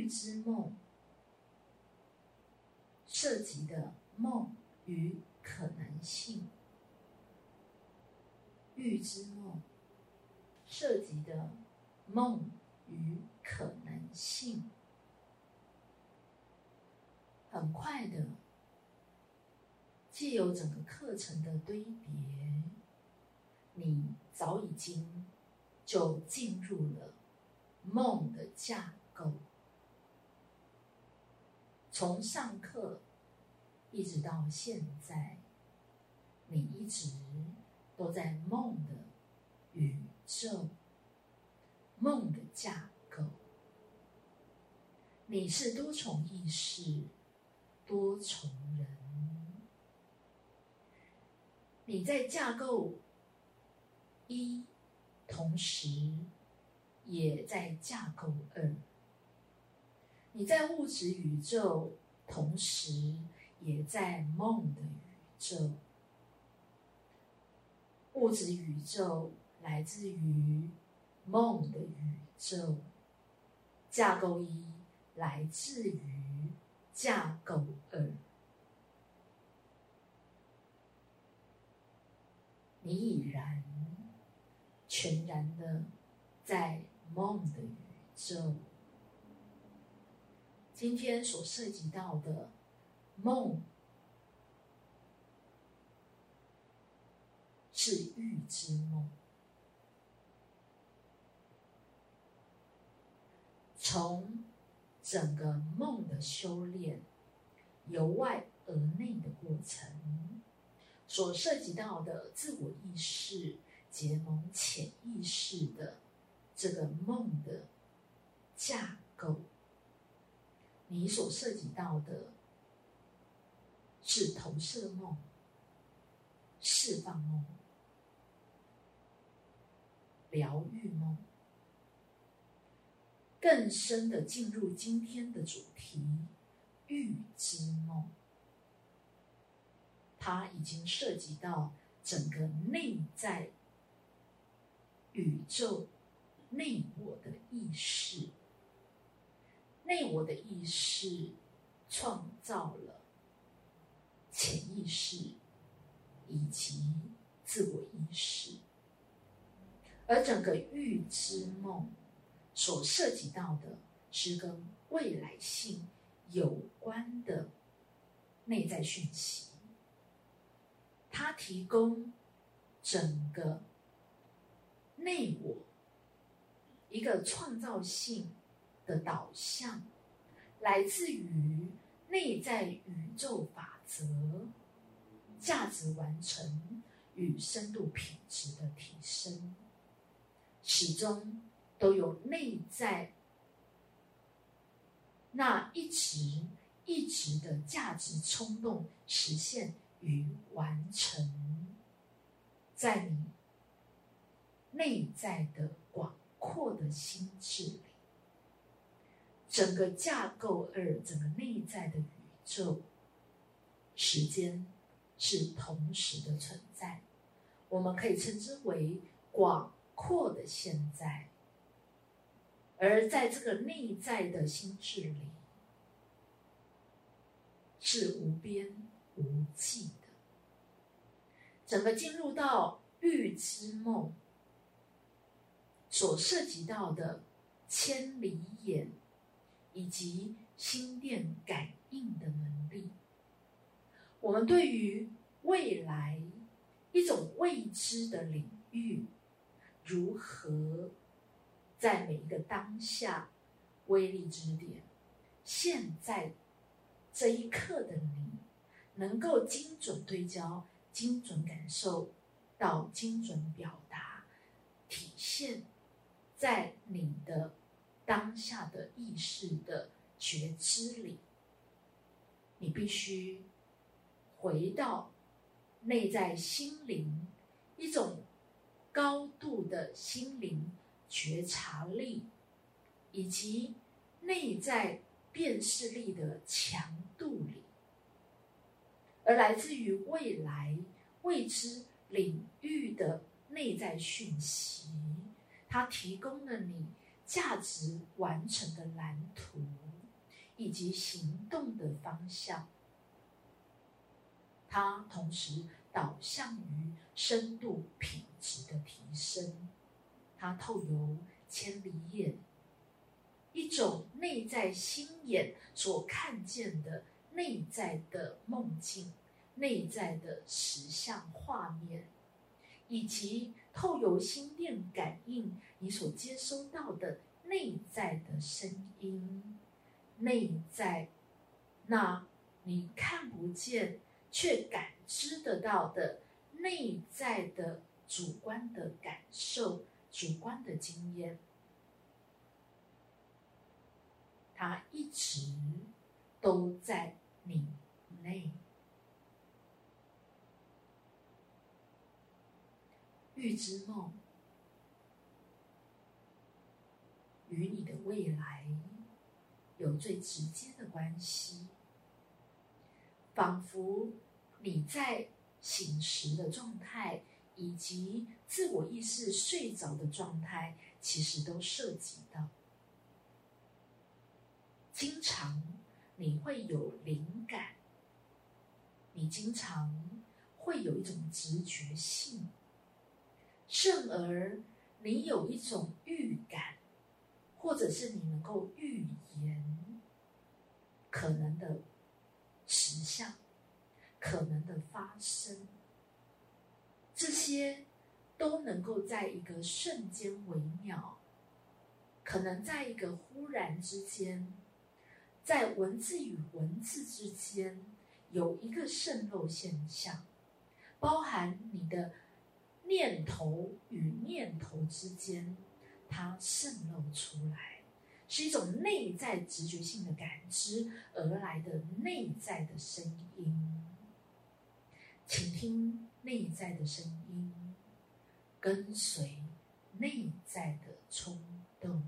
预知梦涉及的梦与可能性，预知梦涉及的梦与可能性，很快的，既有整个课程的堆叠，你早已经就进入了梦的架构。从上课一直到现在，你一直都在梦的宇宙、梦的架构。你是多重意识、多重人，你在架构一，同时也在架构二。你在物质宇宙，同时也在梦的宇宙。物质宇宙来自于梦的宇宙，架构一来自于架构二。你已然全然的在梦的宇宙。今天所涉及到的梦，是预知梦。从整个梦的修炼，由外而内的过程，所涉及到的自我意识结盟潜意识的这个梦的架构。你所涉及到的是投射梦、释放梦、疗愈梦，更深的进入今天的主题——预知梦。它已经涉及到整个内在宇宙、内我的意识。内我的意识创造了潜意识以及自我意识，而整个预知梦所涉及到的是跟未来性有关的内在讯息，它提供整个内我一个创造性。的导向来自于内在宇宙法则、价值完成与深度品质的提升，始终都有内在那一直一直的价值冲动实现与完成，在你内在的广阔的心智里。整个架构二，整个内在的宇宙，时间是同时的存在，我们可以称之为广阔的现在。而在这个内在的心智里，是无边无际的。整个进入到预知梦所涉及到的千里眼。以及心电感应的能力，我们对于未来一种未知的领域，如何在每一个当下威力之点，现在这一刻的你，能够精准对焦、精准感受到精准表达，体现在你的。当下的意识的觉知里，你必须回到内在心灵一种高度的心灵觉察力，以及内在辨识力的强度里，而来自于未来未知领域的内在讯息，它提供了你。价值完成的蓝图，以及行动的方向。它同时导向于深度品质的提升。它透由千里眼，一种内在心眼所看见的内在的梦境、内在的实像画面，以及透由心电感应你所接收在的声音、内在那你看不见。却感知得到的内在的主观的感受、主观的经验，它一直都在你内。预知梦与你的未来有最直接的关系。仿佛你在醒时的状态，以及自我意识睡着的状态，其实都涉及到。经常你会有灵感，你经常会有一种直觉性，甚而你有一种预，或者是你能够预言可能的。实相可能的发生，这些都能够在一个瞬间微妙，可能在一个忽然之间，在文字与文字之间有一个渗漏现象，包含你的念头与念头之间，它渗漏出来。是一种内在直觉性的感知而来的内在的声音，请听内在的声音，跟随内在的冲动。